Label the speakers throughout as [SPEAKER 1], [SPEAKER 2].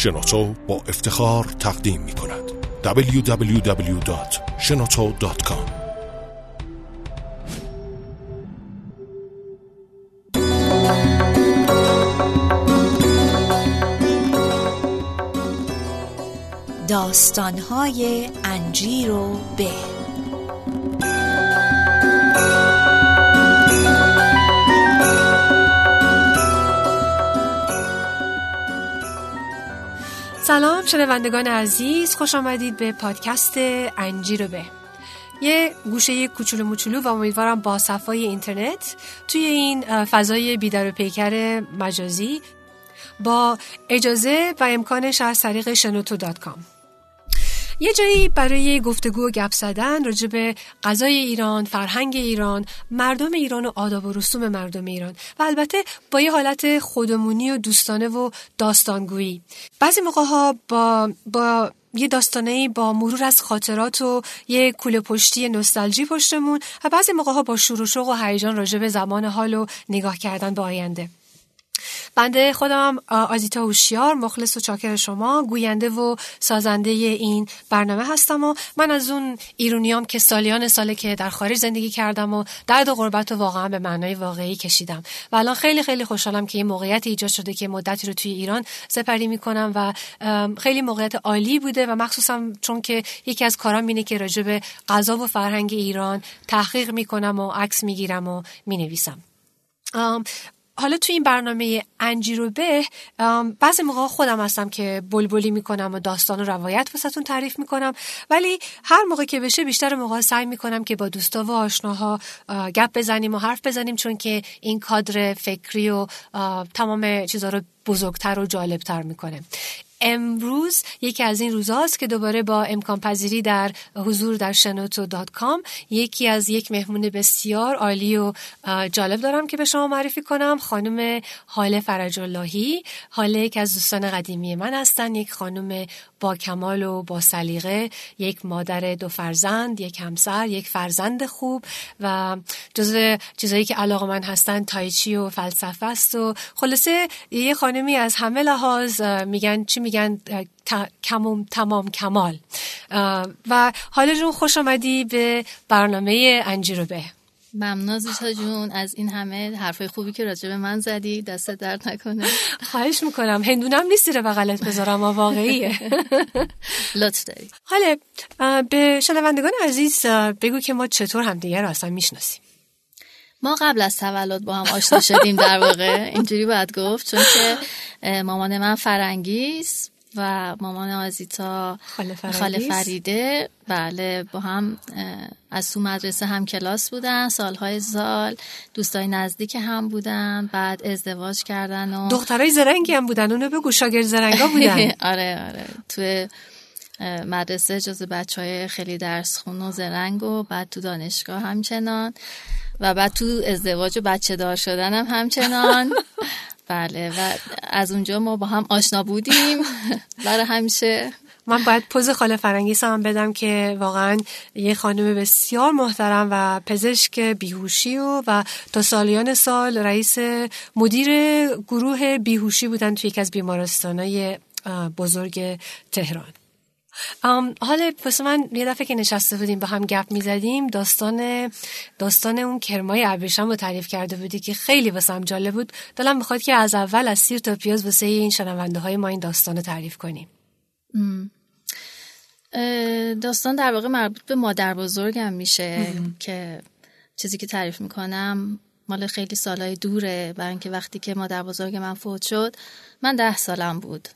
[SPEAKER 1] شنوتو با افتخار تقدیم می کند www.shenoto.com
[SPEAKER 2] داستانهای انجیر و به
[SPEAKER 3] سلام شنوندگان عزیز خوش آمدید به پادکست انجیر و به. یه گوشه کوچولو موچولو و امیدوارم با صفای اینترنت توی این فضای بی در و پیکر مجازی با اجازه و امکانش از طریق شنوتو dot com. یه جایی برای گفتگو و گپ زدن راجع به غذای ایران، فرهنگ ایران، مردم ایران و آداب و رسوم مردم ایران و البته با یه حالت خودمونی و دوستانه و داستانگویی. بعضی موقع ها با با یه داستانه با مرور از خاطرات و یه کوله پشتی نوستالژی پشتمون و بعضی موقع ها با شوق و هیجان راجع به زمان حال و نگاه کردن به آینده. بنده خودم آزیتا هوشیار مخلص و چاکر شما گوینده و سازنده این برنامه هستم و من از اون ایرونیام که سالیان ساله که در خارج زندگی کردم و درد و غربت و واقعا به معنای واقعی کشیدم. و الان خیلی خیلی خوشحالم که این موقعیت ایجاد شده که مدتی رو توی ایران سپری می‌کنم و خیلی موقعیت عالی بوده و مخصوصا چون که یکی از کارام اینه که راجع به غذا و فرهنگ ایران تحقیق می‌کنم و عکس می‌گیرم و می‌نویسم. حالا تو این برنامه انجیر و به بعضی موقع خودم هستم که بلبلی می‌کنم و داستان و روایت واسهتون تعریف می‌کنم. ولی هر موقع که بشه بیشتر موقع سعی می‌کنم که با دوستا و آشناها گپ بزنیم و حرف بزنیم چون که این کادر فکری و تمام چیزها رو بزرگتر و جالبتر می‌کنه. امروز یکی از این روزهاست که دوباره با امکان پذیری در حضور در شنوتو دات کام یکی از یک مهمون بسیار عالی و جالب دارم که به شما معرفی کنم خانم حاله فرج اللهی حاله یک از دوستان قدیمی من هستن یک خانم با کمال و با سلیقه یک مادر دو فرزند یک همسر یک فرزند خوب و جزو چیزایی که علاقه من هستن تایچی و فلسفه است و خلاصه یه خانمی از همه لحاظ میگن چی میگن کموم تمام کمال. و حالا جون خوش آمدی به برنامه انجیرو به.
[SPEAKER 4] ممنون زیتا جون. از این همه حرفای خوبی که راجع به من زدی دست درد نکنه.
[SPEAKER 3] خواهش می‌کنم. هندونم نیستی رو بغلت بذارم واقعیه.
[SPEAKER 4] لطف داری.
[SPEAKER 3] حالا به شنوندگان عزیز بگو که ما چطور همدیگه رو اصلا می‌شناسیم.
[SPEAKER 4] ما قبل از تولد با هم آشنا شدیم در واقع. اینجوری باید گفت چون که مامان من فرنگیست و مامان آزیتا خاله فریده. بله با هم از تو مدرسه هم کلاس بودن سالهای سال دوستای نزدیک هم بودن بعد ازدواج کردن و
[SPEAKER 3] دخترای زرنگی هم بودن اونو بگو شاگرد زرنگا بودن.
[SPEAKER 4] آره آره. تو مدرسه جز بچه های خیلی درس خون و زرنگ و بعد تو دانشگاه همچنان. و بعد تو ازدواج و بچه دار شدن هم همچنان. بله و از اونجا ما با هم آشنا بودیم. برای همیشه.
[SPEAKER 3] من باید پوز خاله فرنگیس هم بدم که واقعا یه خانم بسیار محترم و پزشک بیهوشی و و تا سالیان سال رئیس مدیر گروه بیهوشی بودن توی یکی از بیمارستانهای بزرگ تهران. حالا پس من یه دفعه که نشسته بودیم با هم گپ می‌زدیم داستان داستان اون کرمای ابریشم رو تعریف کرده بودی که خیلی واسم جالب بود. دلم می‌خواد که از اول از سیر تا پیاز واسه این شنونده های ما این داستان رو تعریف کنیم.
[SPEAKER 4] داستان در واقع مربوط به مادر بزرگم میشه که چیزی که تعریف می‌کنم مال خیلی سالهای دوره برای اینکه وقتی که مادر بزرگ من فوت شد من ده سالم بود.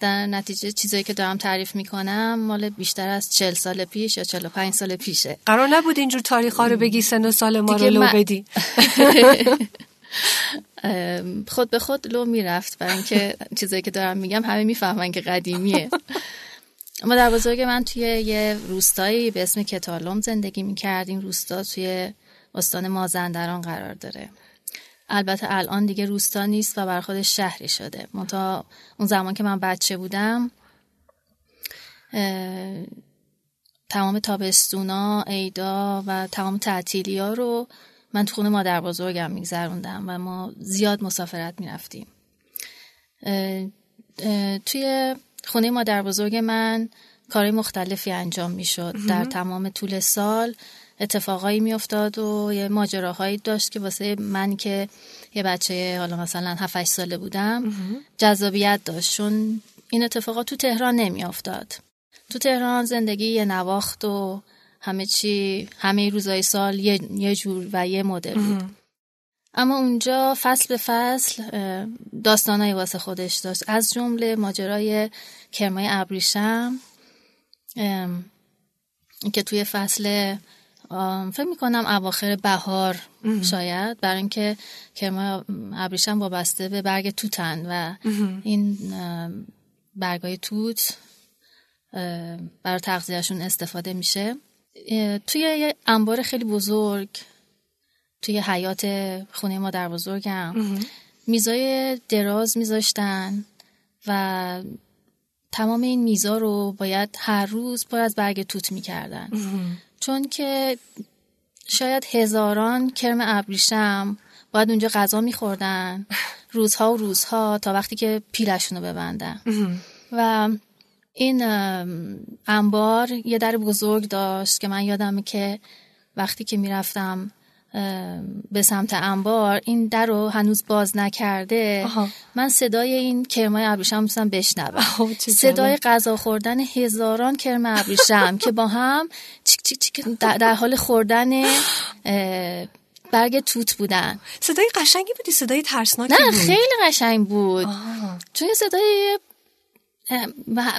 [SPEAKER 4] در نتیجه چیزایی که دارم تعریف می‌کنم مال بیشتر از چل سال پیش یا چل و پنج سال پیشه.
[SPEAKER 3] قرار نبود اینجور تاریخ ها رو بگی سن و سال ما رو لو بدی.
[SPEAKER 4] خود به خود لو می‌رفت برای اینکه چیزایی که دارم میگم همه می‌فهمن که قدیمیه. ما در بزرگ من توی یه روستایی به اسم کتالوم زندگی می‌کرد این روستا توی استان مازندران قرار داره. البته الان دیگه روستا نیست و بر خودش شهری شده. منتها اون زمان که من بچه بودم تمام تابستونا عیدا و تمام تعطیلی ها رو من تو خونه مادر بزرگم میگذروندم و ما زیاد مسافرت می‌رفتیم. توی خونه مادر بزرگ من کاری مختلفی انجام می‌شد. در تمام طول سال اتفاقایی میافتاد و یه ماجراهایی داشت که واسه من که یه بچه حالا مثلا 7 ساله بودم جذابیت داشت. چون این اتفاقات تو تهران نمیافتاد. تو تهران زندگی یه نواخت و همه چی همه روزای سال یه, یه جور و یه مدل بود. اما اونجا فصل به فصل داستانای واسه خودش داشت. از جمله ماجرای کرمای ابریشم که توی فصل فکر می‌کنم اواخر بهار شاید برای اینکه کرمای ابریشم وابسته به برگ توتن و این برگای توت برای تغذیهشون استفاده میشه. توی یه انبار خیلی بزرگ توی حیات خونه ما در بزرگم میزای دراز میذاشتن و تمام این میزا رو باید هر روز پر از برگ توت می‌کردن. چون که شاید هزاران کرم ابریشم باید اونجا غذا میخوردن. روزها و روزها تا وقتی که پیلشون رو ببندن. و این انبار یه در بزرگ داشت که من یادمه که وقتی که می‌رفتم به سمت انبار این در رو هنوز باز نکرده. من صدای این کرمای ابریشم میستم بشنوم. صدای غذا خوردن هزاران کرم ابریشم که با هم چیک چیک چیک در حال خوردن برگ توت بودن.
[SPEAKER 3] صدای قشنگی بودی؟ صدای ترسناکی
[SPEAKER 4] نه خیلی قشنگ بود. چون صدای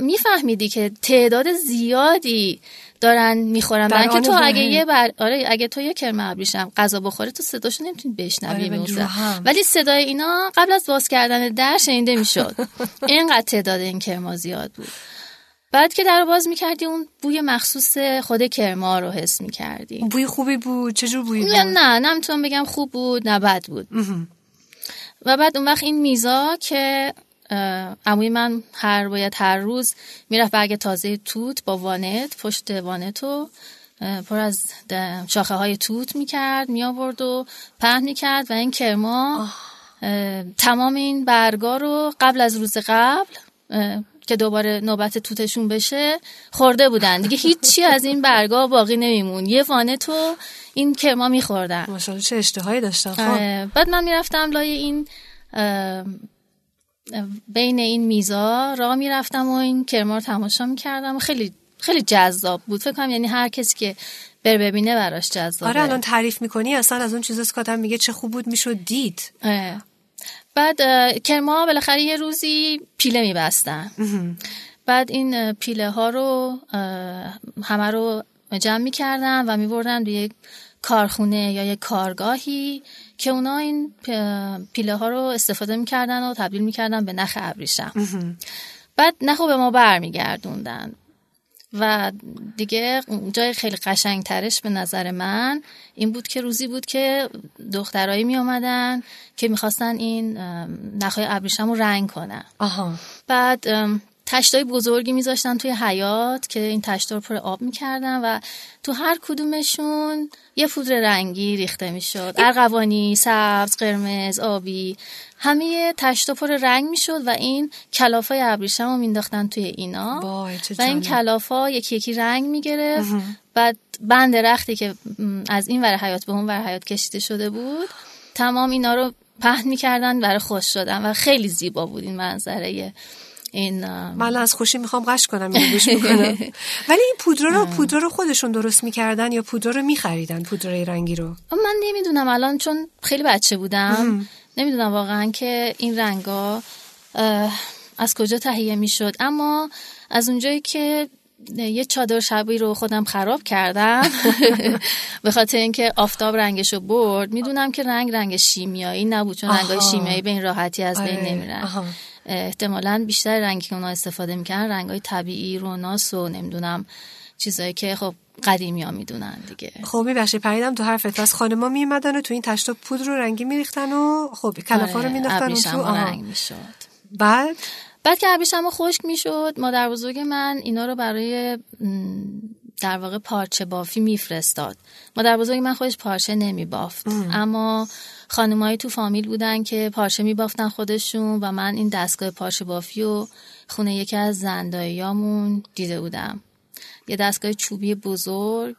[SPEAKER 4] میفهمیدی که تعداد زیادی دارن می‌خورن. برای که تو اگه یه بر... آره اگه تو یه کرم ابریشم غذا بخوره تو صداشو نمی‌تونی بشنوی آره ولی صدای اینا قبل از باز کردن در شنیده می‌شد. اینقدر تعداد این کرما زیاد بود. بعد که در باز می‌کردی اون بوی مخصوص خود کرما رو حس می‌کردی.
[SPEAKER 3] بوی خوبی بود؟ چجور بوی بود؟
[SPEAKER 4] نه نمی‌تونم بگم خوب بود نه بد بود. و بعد اون وقت این میزا که عموی من هر باید هر روز می‌رفت برگ تازه توت با وانت پشت وانت و پر از شاخه های توت می‌کرد می آورد و پهن می‌کرد و این کرما تمام این برگا رو قبل از روز قبل که دوباره نوبت توتشون بشه خورده بودن. دیگه هیچی از این برگا باقی نمیمون. یه وانه تو این کرما میخوردن.
[SPEAKER 3] ماشاءالله چه اشتهایی داشتن خب.
[SPEAKER 4] بعد من می‌رفتم لای این بین این میزا را می‌رفتم و این کرما رو تماشا می‌کردم. خیلی خیلی جذاب بود. فکر کنم یعنی هر کسی که بر ببینه براش جذابه.
[SPEAKER 3] آره الان تعریف می‌کنی اصلا از اون چیزاست که میگه چه خوب بود می‌شد دید.
[SPEAKER 4] بعد کرما بالاخره یه روزی پیله میبستن. بعد این پیله ها رو همه رو جمع می‌کردن و میبردن به یک کارخونه یا یک کارگاهی که اونا این پیله ها رو استفاده می‌کردن و تبدیل می‌کردن به نخ ابریشم. بعد نخو به ما برمیگردوندن. و دیگه جای خیلی قشنگ ترش به نظر من این بود که روزی بود که دخترایی می آمدن که می‌خواستن این نخهای ابریشم رو رنگ کنن
[SPEAKER 3] آها.
[SPEAKER 4] بعد تشتای بزرگی میذاشتن توی حیات که این تشتا رو پر آب می‌کردن و تو هر کدومشون یه پودر رنگی ریخته می‌شد. ارغوانی سبز قرمز آبی همه تشتا پر رنگ می‌شد و این کلافای ابریشم رو مینداختن توی اینا. و این کلافا یکی یکی رنگ می‌گرفت. بعد بند رختی که از این ور حیات به اون ور حیات کشیده شده بود تمام اینا رو پهن می‌کردن برای خوش شدن و خیلی زیبا بود این منظره. این
[SPEAKER 3] من از خوشی می‌خوام قش کنم ولی این پودر رو پودر رو خودشون درست می‌کردن یا پودر رو میخریدن پودر رنگی رو؟
[SPEAKER 4] من نمی‌دونم. الان چون خیلی بچه بودم نمی‌دونم واقعا که این رنگا از کجا تهیه می‌شد. اما از اونجایی که یه چادر شبی رو خودم خراب کردم به خاطر اینکه آفتاب رنگشو برد می‌دونم که رنگ رنگ شیمیایی نبود چون رنگای شیمیایی به این راحتی از بین آره. نمیرن. احتمالا بیشتر رنگی که اونا استفاده می‌کنن رنگای طبیعی روناس و نمی‌دونم چیزایی که خب قدیمی ها می‌دونن دیگه.
[SPEAKER 3] خب میبخشی پریدم تو حرفت. از خانما میمدن و تو این تشتا پودر رو رنگی میریختن و خب کلافا رو
[SPEAKER 4] آره،
[SPEAKER 3] مینداختن
[SPEAKER 4] تو رنگ می‌شد.
[SPEAKER 3] بعد؟
[SPEAKER 4] بعد که ابریشم خشک می‌شد مادر بزرگ من اینا رو برای در واقع پارچه بافی میفرستاد. مادر بزرگ من خودش پارچه نمی بافت اما خانمایی تو فامیل بودن که پارچه می بافتن خودشون و من این دستگاه پارچه بافی و خونه یکی از زنداییامون دیده بودم. یه دستگاه چوبی بزرگ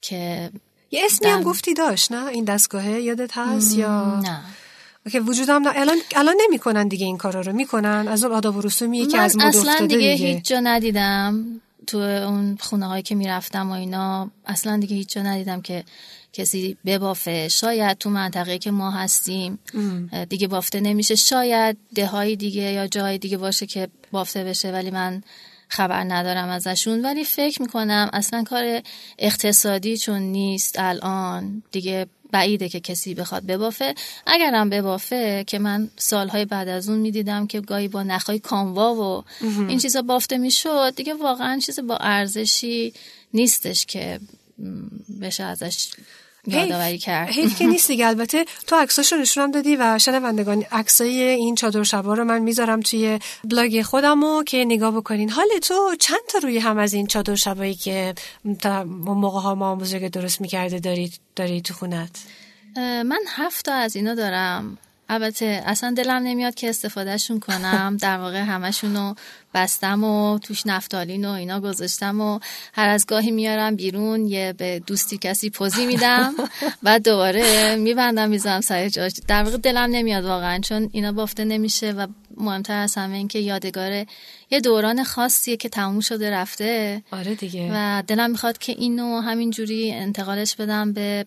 [SPEAKER 4] که
[SPEAKER 3] یه اسمی هم
[SPEAKER 4] دم-
[SPEAKER 3] گفتی داشت نه؟ این دستگاهه یادت هست یا؟
[SPEAKER 4] نه.
[SPEAKER 3] که وجودم نه الان الان نمی‌کنن دیگه این کارا رو. می‌کنن؟ از اون آداب و رسومیه که از مد
[SPEAKER 4] اصلا
[SPEAKER 3] افتاده
[SPEAKER 4] دیگه,
[SPEAKER 3] دیگه,
[SPEAKER 4] هیچ جا ندیدم. تو اون خونه هایی که می‌رفتم و اینا اصلا دیگه هیچ جا ندیدم که کسی ببافه. شاید تو منطقه که ما هستیم دیگه بافته نمیشه. شاید دههای دیگه یا جاهای دیگه باشه که بافته بشه ولی من خبر ندارم ازشون. ولی فکر می‌کنم اصلا کار اقتصادی چون نیست الان. دیگه بعیده که کسی بخواد ببافه. اگرم ببافه که من سالهای بعد از اون می‌دیدم که گاهی با نخهای کاموا و این چیزا بافته می‌شد دیگه واقعا چیز با ارزشی نیستش که بشه ازش یادآوری کرد.
[SPEAKER 3] حیف که نیست دیگه. البته تو عکساشو نشونم دادی و شنوندگان عکسای این چادر شبا رو من می‌ذارم توی بلاگ خودمو که نگاه بکنین. حال تو چند تا روی هم از این چادر شبایی که تا موقع ها ما بزرگ درست می‌کرده داری داری تو خونت؟
[SPEAKER 4] من هفت تا از اینا دارم. البته اصلا دلم نمیاد که استفادهشون کنم. در واقع همشونو بستم و توش نفتالین و اینا گذاشتم و هر از گاهی میارم بیرون یه به دوستی کسی پوزی میدم و دوباره میبندم می‌ذارم سر جاش در واقع دلم نمیاد واقعا چون اینا بافته نمیشه و مهمتر از همه این که یادگار یه دوران خاصیه که تموم شده رفته.
[SPEAKER 3] آره دیگه.
[SPEAKER 4] و دلم می‌خواد که اینو همینجوری انتقالش بدم به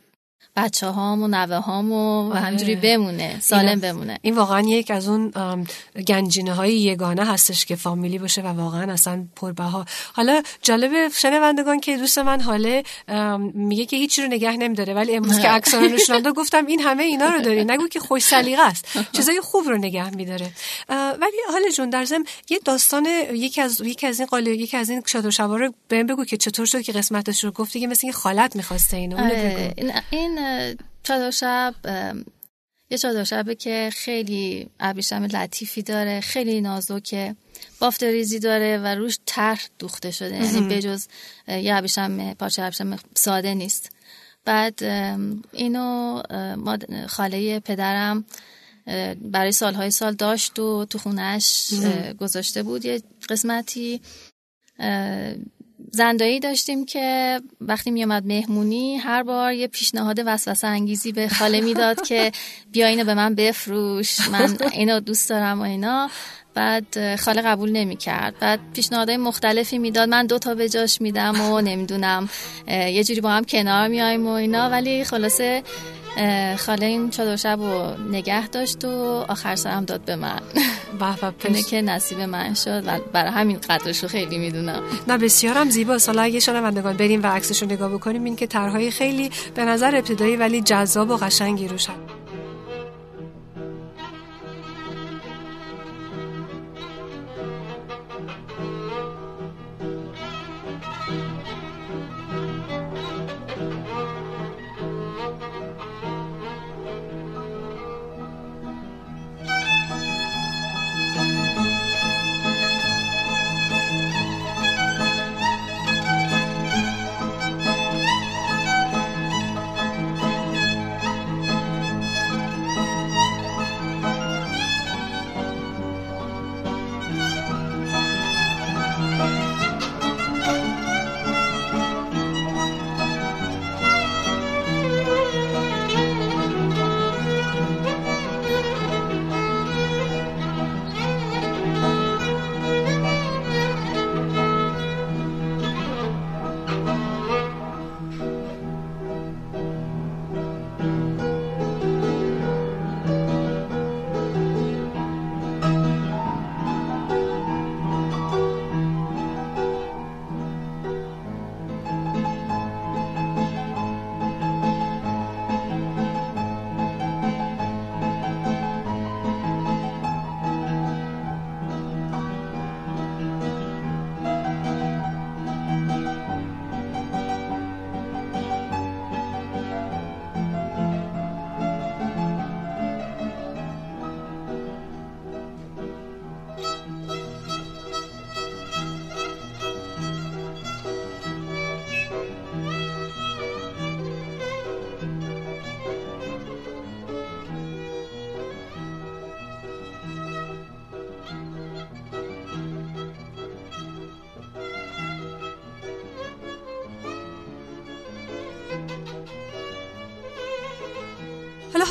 [SPEAKER 4] بچه هام و نوه هام و, و
[SPEAKER 3] آره.
[SPEAKER 4] همینجوری بمونه سالم بمونه.
[SPEAKER 3] این واقعا یک از اون گنجینه های یگانه هستش که فامیلی باشه و واقعا اصلا پربها. حالا جالب شنوندگان که دوست من حاله میگه که هیچی رو نگه نمیداره ولی امروز که عکس رو نشونم داد گفتم این همه اینا رو داری. نگو که خوش سلیقه است. چیزای خوب رو نگه میداره. ولی حالا جون در ضمن یه داستان یکی از یکی از این قاله یکی از این چادر شبا رو بهم بگو که چطور شد که قسمتش رو گفتی که مثل اینکه خالت می‌خواسته اینو.
[SPEAKER 4] آره، این- چادر شب یه چادر شبه که خیلی ابریشم لطیفی داره خیلی نازکه بافت ریزی داره و روش طرح دوخته شده. یعنی بجز یه ابریشم پارچه ابریشم ساده نیست. بعد اینو ماد- خاله پدرم برای سالهای سال داشت و تو خونش گذاشته بود. یه قسمتی زندایی داشتیم که وقتی می اومد مهمونی هر بار یه پیشنهاد وسوسه انگیزی به خاله می‌داد که بیا اینو به من بفروش من اینو دوست دارم و اینا. بعد خاله قبول نمی کرد بعد پیشنهادهای مختلفی می‌داد. من دوتا به جاش میدم و نمی‌دونم یه جوری با هم کنار میایم و اینا. ولی خلاصه خاله این چادر شب رو نگه داشت و آخر سرم داد به من. اینه که نصیب من شد و برای همین قدرش رو خیلی می‌دونم.
[SPEAKER 3] نه بسیارم زیباست حالا اگه شنوندگان بریم و عکسش رو نگاه بکنیم این که طرحهای خیلی به نظر ابتدایی ولی جذاب و قشنگی روش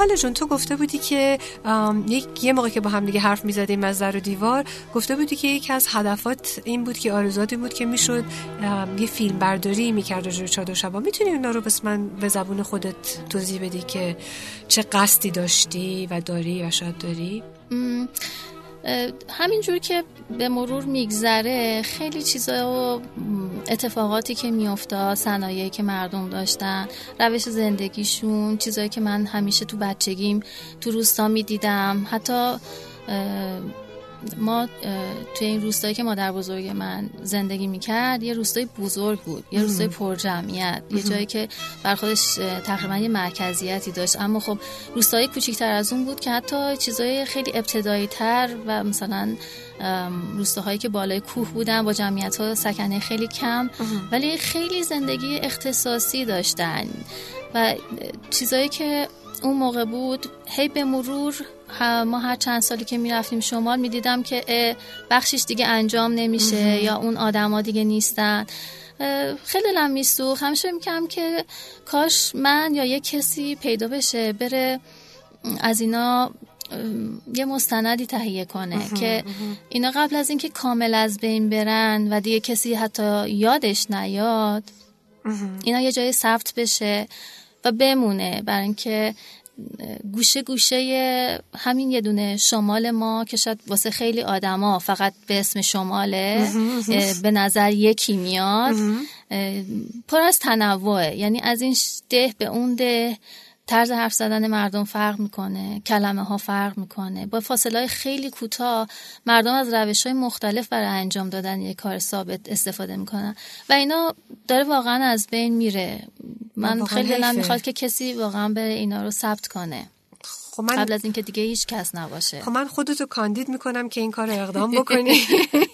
[SPEAKER 3] حالا جون تو گفته بودی که یک یه موقع که با هم دیگه حرف می‌زدیم از در و دیوار گفته بودی که یکی از هدفات این بود که آرزوات بود که می‌شد یه فیلم برداری می‌کرد روی چادر شبا. می‌تونی اونا رو بس من به زبون خودت توضیح بدی که چه قصدی داشتی و داری و شاید داری؟
[SPEAKER 4] همینجور که به مرور میگذره خیلی چیزا و اتفاقاتی که میافتاد صنایعی که مردم داشتن روش زندگیشون چیزایی که من همیشه تو بچگیم تو روستا می‌دیدم. حتی ما توی این روستایی که مادر بزرگ من زندگی می‌کرد یه روستای بزرگ بود یه روستای پر جمعیت یه جایی که بر خودش تقریبا یه مرکزیتی داشت. اما خب روستای کوچیکتر از اون بود که حتی چیزای خیلی ابتدایی تر و مثلا روستاهایی که بالای کوه بودن با جمعیت ها سکنه خیلی کم ولی خیلی زندگی اختصاصی داشتن. و چیزایی که اون موقع بود هی به مرور ما هر چند سالی که می‌رفتیم شمال می‌دیدم که بخشش دیگه انجام نمیشه یا اون آدما دیگه نیستن. خیلی دلم میسوخت. همیشه می‌کنم که کاش من یا یه کسی پیدا بشه بره از اینا یه مستندی تهیه کنه که اینا قبل از اینکه کامل از بین برن و دیگه کسی حتی یادش نیاد اینا یه جای ثبت بشه. و بمونه برای اینکه گوشه گوشه همین یه دونه شمال ما که شاید واسه خیلی آدما فقط به اسم شماله به نظر یکی میاد. پر از تنوعه. یعنی از این ده به اون ده طرز حرف زدن مردم فرق می‌کنه کلمه ها فرق می‌کنه. با فاصله های خیلی کوتاه مردم از روش های مختلف برای انجام دادن یک کار ثابت استفاده می‌کنن. و اینا داره واقعا از بین میره. من خیلی دلم می‌خواد که کسی واقعا به اینا رو ثبت کنه. خب من... قبل از اینکه دیگه هیچ کس نباشه.
[SPEAKER 3] خب من خودتو کاندید می‌کنم که این کار اقدام بکنی.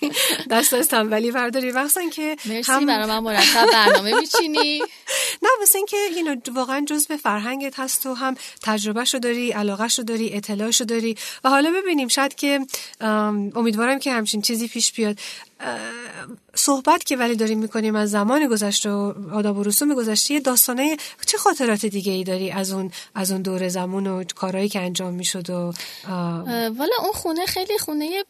[SPEAKER 3] دست از تنبلی برداری. وقتا که
[SPEAKER 4] مرسی هم... برای من مرتب برنامه میچینی.
[SPEAKER 3] نه واسه اینکه you واقعا جز به فرهنگت هست و هم تجربه شو داری علاقه شو داری اطلاع شو داری. و حالا ببینیم شاید که امیدوارم که همچین چیزی پیش بیاد. صحبت که ولی داریم می‌کنیم از زمان گذشته و آداب و رسوم گذشته یه داستانه چه خاطرات دیگه ای داری از اون از اون دور زمان و کارهایی که انجام می‌شد و
[SPEAKER 4] والا اون خونه خیلی خونه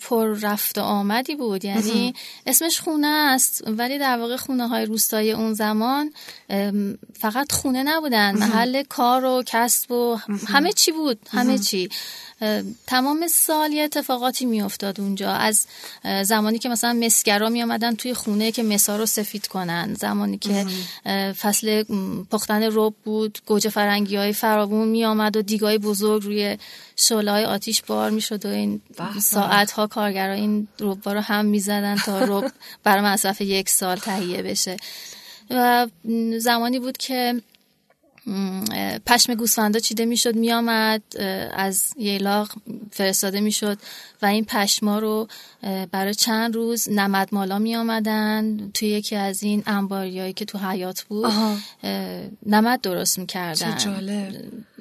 [SPEAKER 4] پر رفت آمدی بود. یعنی اسمش خونه است ولی در واقع خونه های روستای اون زمان فقط خونه نبودن. محل کار و کسب و همه چی بود همه چی. تمام سال یه اتفاقاتی میافتاد اونجا. از زمانی که مثلا مسگرا می آمدن توی خونه که مسا رو سفید کنن. زمانی که فصل پختن رب بود گوجه فرنگی های فراوون می آمد و دیگای بزرگ روی شعله های آتیش بار می شد و این ساعت ها کارگرا این رب رو هم می زدن تا رب برای مصرف یک سال تهیه بشه. و زمانی بود که پشم گوسفندا چیده می‌شد میآمد از ییلاق فرستاده می‌شد و این پشما رو برای چند روز نمد مالا می آمدن توی یکی از این انباریایی که تو حیات بود نمد درست می‌کردن.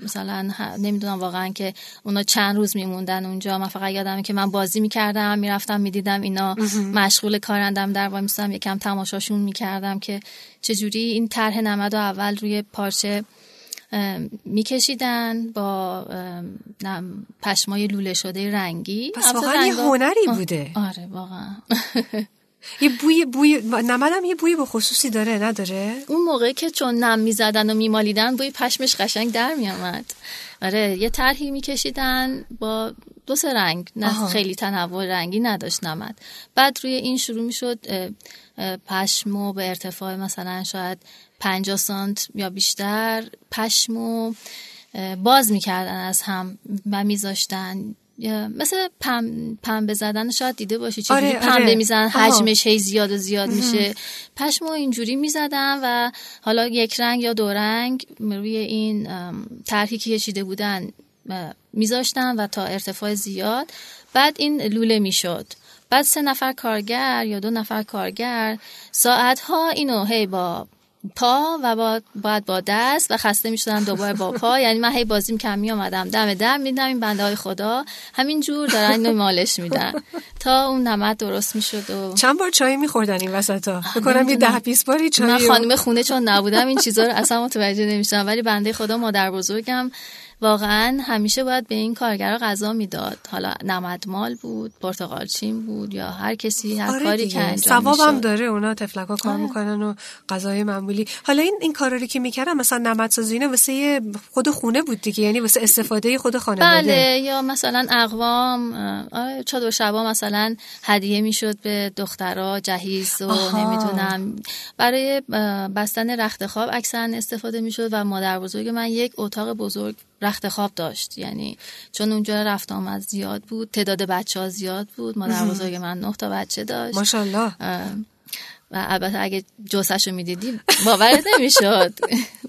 [SPEAKER 4] مثلا نمی‌دونم واقعا که اونا چند روز میموندن اونجا. من فقط یادمه که من بازی می‌کردم می‌رفتم می‌دیدم اینا مشغول کارندم در وای میستم یکم تماشاشون می‌کردم که چجوری این طرح نمد و اول روی پارچه میکشیدن با پشمای لوله شده رنگی.
[SPEAKER 3] پس واقعا یه هنری بوده.
[SPEAKER 4] آره واقعا.
[SPEAKER 3] یه بوی بوی نمدم یه بوی به خصوصی داره نداره؟
[SPEAKER 4] اون موقع که چون نم می‌زدن و میمالیدن بوی پشمش قشنگ در میامد آره یه طرحی میکشیدن با دو سه رنگ. نه خیلی تنوع رنگی نداشت نمد. بعد روی این شروع می‌شد پشمو به ارتفاع مثلا شاید 50 سانت یا بیشتر پشمو باز می‌کردن از هم و میذاشتن. مثل پم پنبه زدن شاید دیده باشی چجوری آره، پنبه آره. می‌زنن حجمش هی زیاد و زیاد میشه. پشمو اینجوری می‌زدن و حالا یک رنگ یا دو رنگ روی این طرحی که کشیده بودن میذاشتن و تا ارتفاع زیاد بعد این لوله می‌شد. بعد سه نفر کارگر یا دو نفر کارگر ساعت ها اینو هی با پا و با باید با دست و خسته می شدن دوباره با پا. یعنی من هی بازیم کم می آمدم دم در میدم این بنده های خدا. همین جور دارن اینو مالش میدن. تا اون نمد درست می شد و
[SPEAKER 3] چند بار چای می خوردن این وسط ها بکنم یه ده بیس باری چای
[SPEAKER 4] من خانم خونه چون نبودم این چیزا رو اصلا متوجه نمیشم ولی بنده خدا مادر بزرگم. واقعا همیشه باید به این کارگرا غذا می‌داد حالا نمدمال بود پرتقال چین بود یا هر کسی هر
[SPEAKER 3] آره
[SPEAKER 4] کاری. که انجام
[SPEAKER 3] ثواب هم
[SPEAKER 4] می‌شد.
[SPEAKER 3] داره اونا تفلکا کار
[SPEAKER 4] آره.
[SPEAKER 3] می‌کنن و غذای معمولی حالا این این کارا رو که می‌کردن مثلا نمدسازی اینا واسه خود خونه بود دیگه یعنی واسه استفاده خود خانواده
[SPEAKER 4] بله یا مثلا اقوام آره چادر شبا مثلا هدیه می‌شد به دخترها جهیز و
[SPEAKER 3] آها.
[SPEAKER 4] نمی‌دونم برای بستن رخت خواب اکثرا استفاده می‌شد و مادر بزرگ من یک اتاق بزرگ رخت خواب داشت. یعنی چون اونجا رفت آمد زیاد بود تعداد بچه ها زیاد بود. مادر بزرگ من نه تا بچه داشت.
[SPEAKER 3] ماشاءالله.
[SPEAKER 4] و البته اگه جسش رو می‌دیدی باورت نمی‌شد.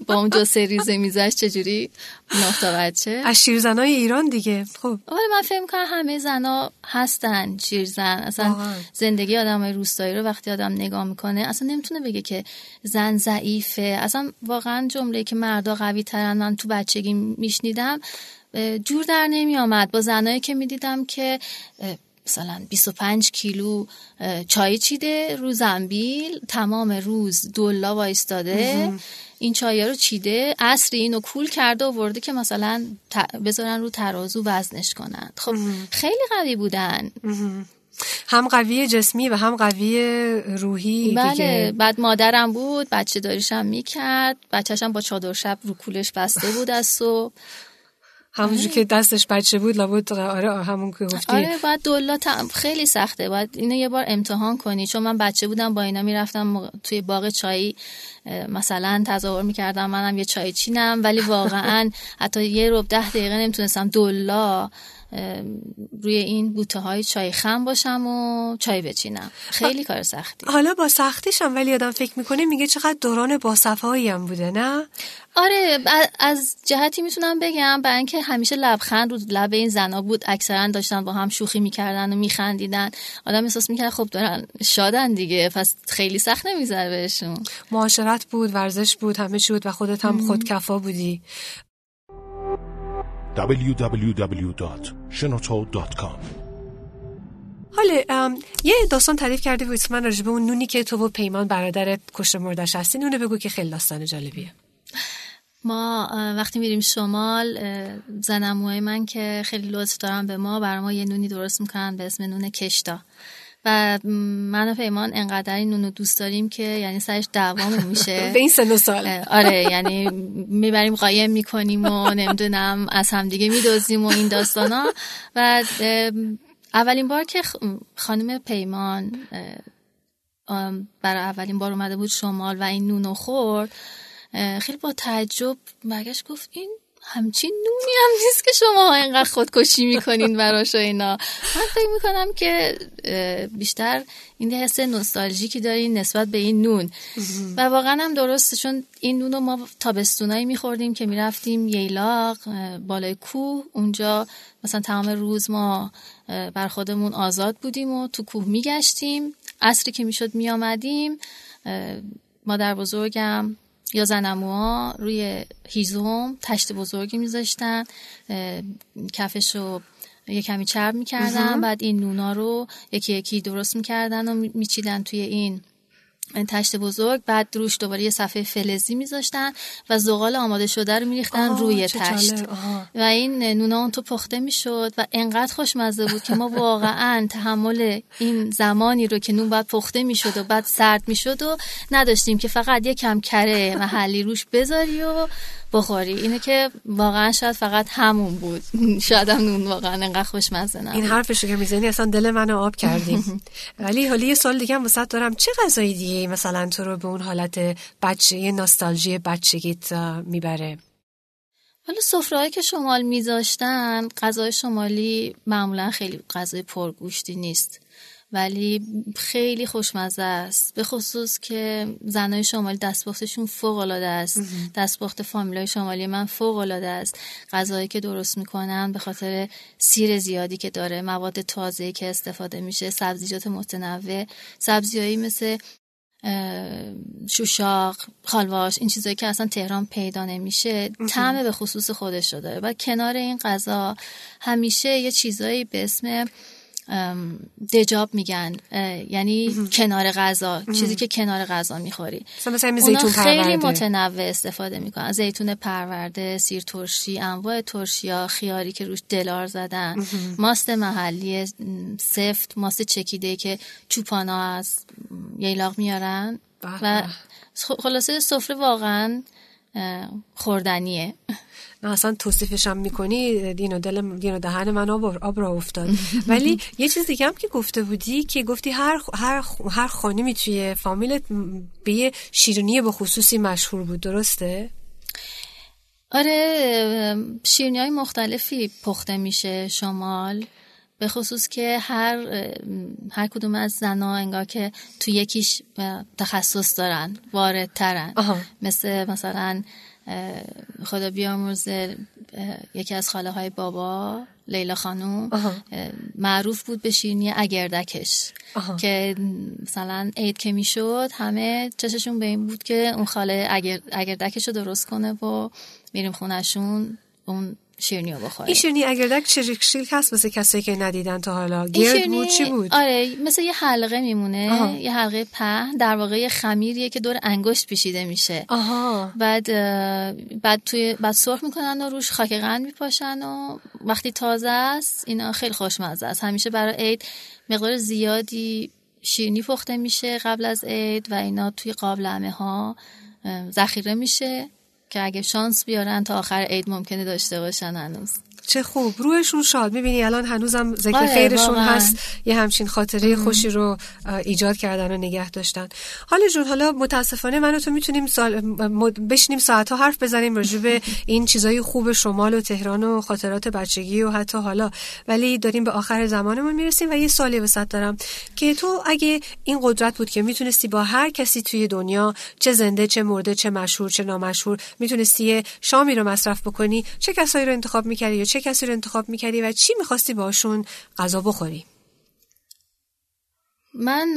[SPEAKER 4] با اون جسه ریزه میزش چجوری؟ نه تا بچه
[SPEAKER 3] از شیرزنای ایران دیگه. خب.
[SPEAKER 4] آره من فکر می‌کنم همه زنا هستن شیرزن. اصلا
[SPEAKER 3] واقعا.
[SPEAKER 4] زندگی آدم های روستایی رو وقتی آدم نگاه می‌کنه اصلا نمی‌تونه بگه که زن ضعیفه. اصلا واقعا جمله که مردا قوی ترن من تو بچگی میشنیدم جور در نمیآمد. با زنایی که می‌دیدم که مثلا 25 کیلو چای چیده رو زنبیل تمام روز دلا وایستاده. این چای رو چیده عصری اینو کول کرده و ورده که مثلا بذارن رو ترازو وزنش کنن. خب خیلی قوی بودن.
[SPEAKER 3] هم قوی جسمی و هم قوی روحی
[SPEAKER 4] بله
[SPEAKER 3] دیگه
[SPEAKER 4] بعد مادرم بود بچه داریشم می‌کرد بچهشم با چادر شب رو کولش بسته بود از صبح.
[SPEAKER 3] همونجور که دستش بچه بود لابد آره همون که گفتی.
[SPEAKER 4] آره باید دولا خیلی سخته. باید اینو یه بار امتحان کنی. چون من بچه بودم با اینا می‌رفتم توی باغ چایی مثلا تظاهر می‌کردم. منم یه چای چینم ولی واقعا حتی یه رب ده دقیقه نمی‌تونستم دولا روی این بوته های چای خم باشم و چای بچینم. خیلی کار سختی.
[SPEAKER 3] حالا با سختیش هم ولی آدم فکر می‌کنه میگه چقدر دوران باصفایی هم بوده نه؟
[SPEAKER 4] آره از جهتی می‌تونم بگم برای اینکه همیشه لبخند رو لب این زنا بود اکثرا داشتن با هم شوخی می‌کردن و میخندیدن. آدم احساس می‌کرد خب دارن شادن دیگه پس خیلی سخت نمی‌ذاره بهشون.
[SPEAKER 3] معاشرت بود ورزش بود همه چی بود و خودت هم خودکفا بودی.
[SPEAKER 1] www.shenoto.com
[SPEAKER 3] حالا یه داستان تعریف کردی بود من راجع به اون نونی که تو و پیمان برادرت کشت مردش هستی نونه بگو که خیلی داستان جالبیه.
[SPEAKER 4] ما وقتی میریم شمال زنموهای من که خیلی لطف دارن به ما برای ما یه نونی درست می‌کنن به اسم نون کشتا. و من و پیمان انقدر این نونو دوست داریم که یعنی سرش دعوامون میشه.
[SPEAKER 3] به این سن و سال.
[SPEAKER 4] آره یعنی می‌بریم قایم می‌کنیم و نمی‌دونم از همدیگه میدوزیم و این داستانا. و اولین بار که خانم پیمان برای اولین بار اومده بود شمال و این نونو خورد خیلی با تعجب برگشت گفت این همچین نونی هم نیست که شما اینقدر خودکشی می‌کنین براش و اینا. من فکر می‌کنم که بیشتر این حس نوستالژیکی دارین نسبت به این نون. و واقعا هم درسته چون این نون رو ما تابستونایی میخوردیم که می‌رفتیم ییلاق بالای کوه. اونجا مثلا تمام روز ما بر خودمون آزاد بودیم و تو کوه میگشتیم. عصری که می‌شد میآمدیم مادر بزرگم یا زنموها روی هیزم تشت بزرگی میذاشتن کفش رو یه کمی چرب می‌کردن بعد این نونا رو یکی یکی درست می‌کردن و میچیدن توی این تشت بزرگ بعد روش دوباره یه صفحه فلزی میذاشتن و زغال آماده شده رو میریختن روی تشت. و این نونا اون تو پخته می‌شد و انقدر خوشمزه بود که ما واقعا تحمل این زمانی رو که نون باید پخته می‌شد و بعد سرد می‌شد و نداشتیم که فقط یه کم کره محلی روش بذاری و بخوری. اینه که واقعا شاید فقط همون بود. شاید هم نون واقعا انقدر خوشمزه نبود.
[SPEAKER 3] این حرفشو که می‌زنی اصلا دل منو آب کردیم ولی حالا یه سال دیگه هم وسط دارم. چه غذایی دیگه مثلا تو رو به اون حالت بچه یه ناستالژی بچگیت می‌بره؟
[SPEAKER 4] حالا سفرهایی که شمال میذاشتن غذای شمالی معمولا خیلی غذای پرگوشتی نیست. ولی خیلی خوشمزه است. به خصوص که زنای شمالی دستپختشون فوق العاده است دستپخت فامیلای شمالی من فوق العاده است. غذایی که درست می‌کنن به خاطر سیر زیادی که داره مواد تازه که استفاده میشه سبزیجات متنوع سبزیایی مثل شوشاق خالواش این چیزایی که اصلا تهران پیدا نمیشه طعم به خصوص خودش رو داره. و کنار این غذا همیشه یه چیزایی به اسم دجاب میگن یعنی کنار غذا چیزی که کنار غذا می‌خوری.
[SPEAKER 3] مثلا زیتون
[SPEAKER 4] خیلی متنوع استفاده می‌کنن. زیتون پرورده سیر ترشی انواع ترشی ها خیاری که روش دلار زدن. ماست محلی سفت ماست چکیده که چوپانا از ییلاق میارن. و خلاصه سفره واقعا خوردنیه.
[SPEAKER 3] نه اصلا توصیفش هم می‌کنی دین و دل دین و دهن من آب, آب را افتاد. ولی یه چیز دیگه هم که گفته بودی که گفتی هر هر هر خانمی توی فامیلت به یه شیرینی به خصوصی مشهور بود درسته؟
[SPEAKER 4] آره شیرینی های مختلفی پخته میشه شمال. به خصوص که هر هر کدوم از زنا انگار که تو یکیش تخصص دارن واردترن. مثل مثلا خدا بیامرزه یکی از خاله های بابا لیلا خانوم. معروف بود به شیرینی اگردکش. که مثلا عید که می‌شد همه چششون به این بود که اون خاله اگر اگردکش رو درست کنه و میریم خونشون اون شیرنی رو بخوریم.
[SPEAKER 3] این شیرنی اگردک چه شکلی هست مثل کسی که ندیدن تا حالا گرد بود چی بود؟
[SPEAKER 4] آره مثل یه حلقه میمونه یه حلقه په در واقع یه خمیریه که دور انگشت پیشیده میشه.
[SPEAKER 3] آها.
[SPEAKER 4] بعد بعد توی بعد سرخ می‌کنن و روش خاک قند میپاشن و وقتی تازه است اینا خیلی خوشمزه است. همیشه برای عید مقدار زیادی شیرنی پخته میشه قبل از عید و اینا توی قابلمه ها ذخیره میشه. که اگه شانس بیارن تا آخر عید ممکنه داشته باشن هنوز.
[SPEAKER 3] چه خوب. روحشون شاد. می‌بینی الان هنوزم ذکر آره خیرشون هست. یه همچین خاطره خوشی رو ایجاد کردن و نگه داشتن. حالا جون حالا متاسفانه من و تو می‌تونیم سال بشینیم ساعت ها حرف بزنیم راجع به این چیزای خوب شمال و تهران و خاطرات بچگی و حتی حالا. ولی داریم به آخر زمانمون می‌رسیم و یه سالی وسط دارم که تو اگه این قدرت بود که می‌تونستی با هر کسی توی دنیا چه زنده چه مرده چه مشهور چه نامشهور می‌تونستی شامی رو مصرف بکنی چه کسایی رو انتخاب می‌کردی یا چه کسی رو انتخاب می‌کردی و چی می‌خواستی باشون غذا بخوری؟
[SPEAKER 4] من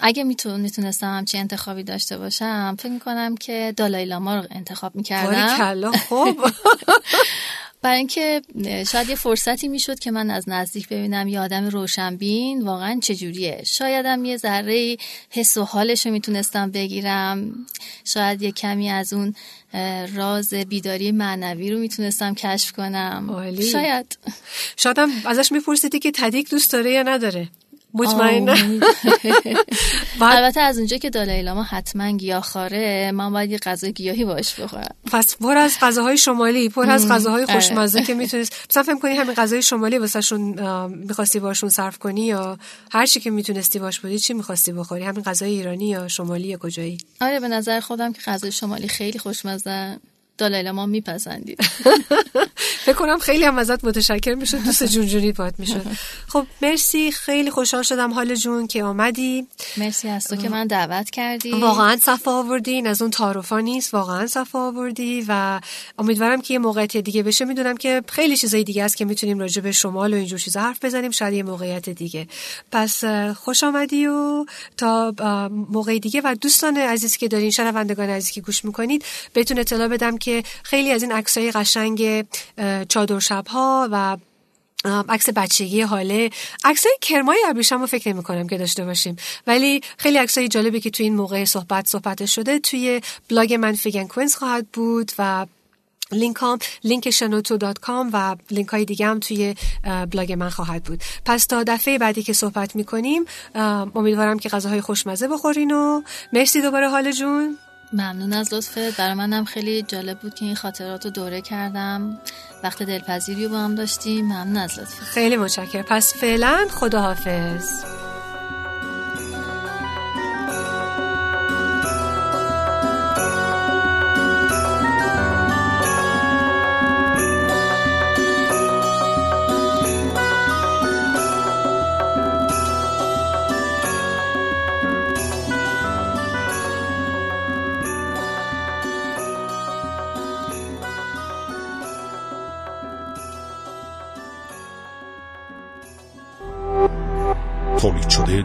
[SPEAKER 4] اگه می‌تونستم همچی انتخابی داشته باشم فکر می‌کنم که دالای لاما رو انتخاب می‌کردم.
[SPEAKER 3] کلا خوب.
[SPEAKER 4] برای اینکه شاید یه فرصتی می‌شد که من از نزدیک ببینم یه آدم روشنبین واقعا چجوریه. شایدم یه ذره حس و حالش رو می‌تونستم بگیرم. شاید یه کمی از اون راز بیداری معنوی رو می‌تونستم کشف کنم. شاید.
[SPEAKER 3] شایدم ازش میپرسیدی که تدیک دوست داره یا نداره. مطمئن.
[SPEAKER 4] البته از اونجا که دالای لاما حتما گیاهخواره من باید یه غذا گیاهی باش بخورم.
[SPEAKER 3] پس پر از غذاهای شمالی پر از غذاهای آره. خوشمزه که می‌تونست مثلا فکر کنی همین غذای شمالی واسهشون می‌خواستی باشون صرف کنی یا هر چی که می‌تونستی باش بودی چی می‌خواستی بخوری؟ همین غذای ایرانی یا شمالی یا کجایی؟
[SPEAKER 4] آره به نظر خودم که غذای شمالی خیلی خوشمزه. دالای ما میپسندید.
[SPEAKER 3] فکر کنم خیلی هم ازت متشکر می‌شد دوست جونجونی پات می‌شد. خب مرسی. خیلی خوشحال شدم. حال جون که آمدی.
[SPEAKER 4] مرسی از تو که من دعوت کردی.
[SPEAKER 3] واقعا صفا آوردی. از اون تعارفا نیست. واقعا صفا آوردی و امیدوارم که یه موقعیت دیگه بشه. می‌دونم که خیلی چیزای دیگه است که می‌تونیم راجع به شمال و اینجور چیزا حرف بزنیم. شاید یه موقعیت دیگه. پس خوش آمدی و تا موقع دیگه. و دوستان عزیزی که دارین شنوندگان عزیزی که گوش می‌کنید بهتون اطلاع بدم که که خیلی از این عکسای قشنگ چادر شب ها و عکس بچگی حاله. عکسای کرمای ابریشم رو فکر نمی کنم که داشته باشیم. ولی خیلی عکسای جالبی که توی این موقع صحبت صحبت شده توی بلاگ من Fig and Quince خواهد بود و لینک هم لینک شنوتو dot com و لینک های دیگه هم توی بلاگ من خواهد بود. پس تا دفعه بعدی که صحبت می‌کنیم امیدوارم که غذاهای خوشمزه بخورین و مرسی دوباره خاله جون.
[SPEAKER 4] ممنون از لطفت برای منم. خیلی جالب بود که این خاطرات رو دوره کردم. وقت دلپذیری با هم داشتیم. ممنون از لطفت
[SPEAKER 3] خیلی متشکرم. پس فعلا خداحافظ.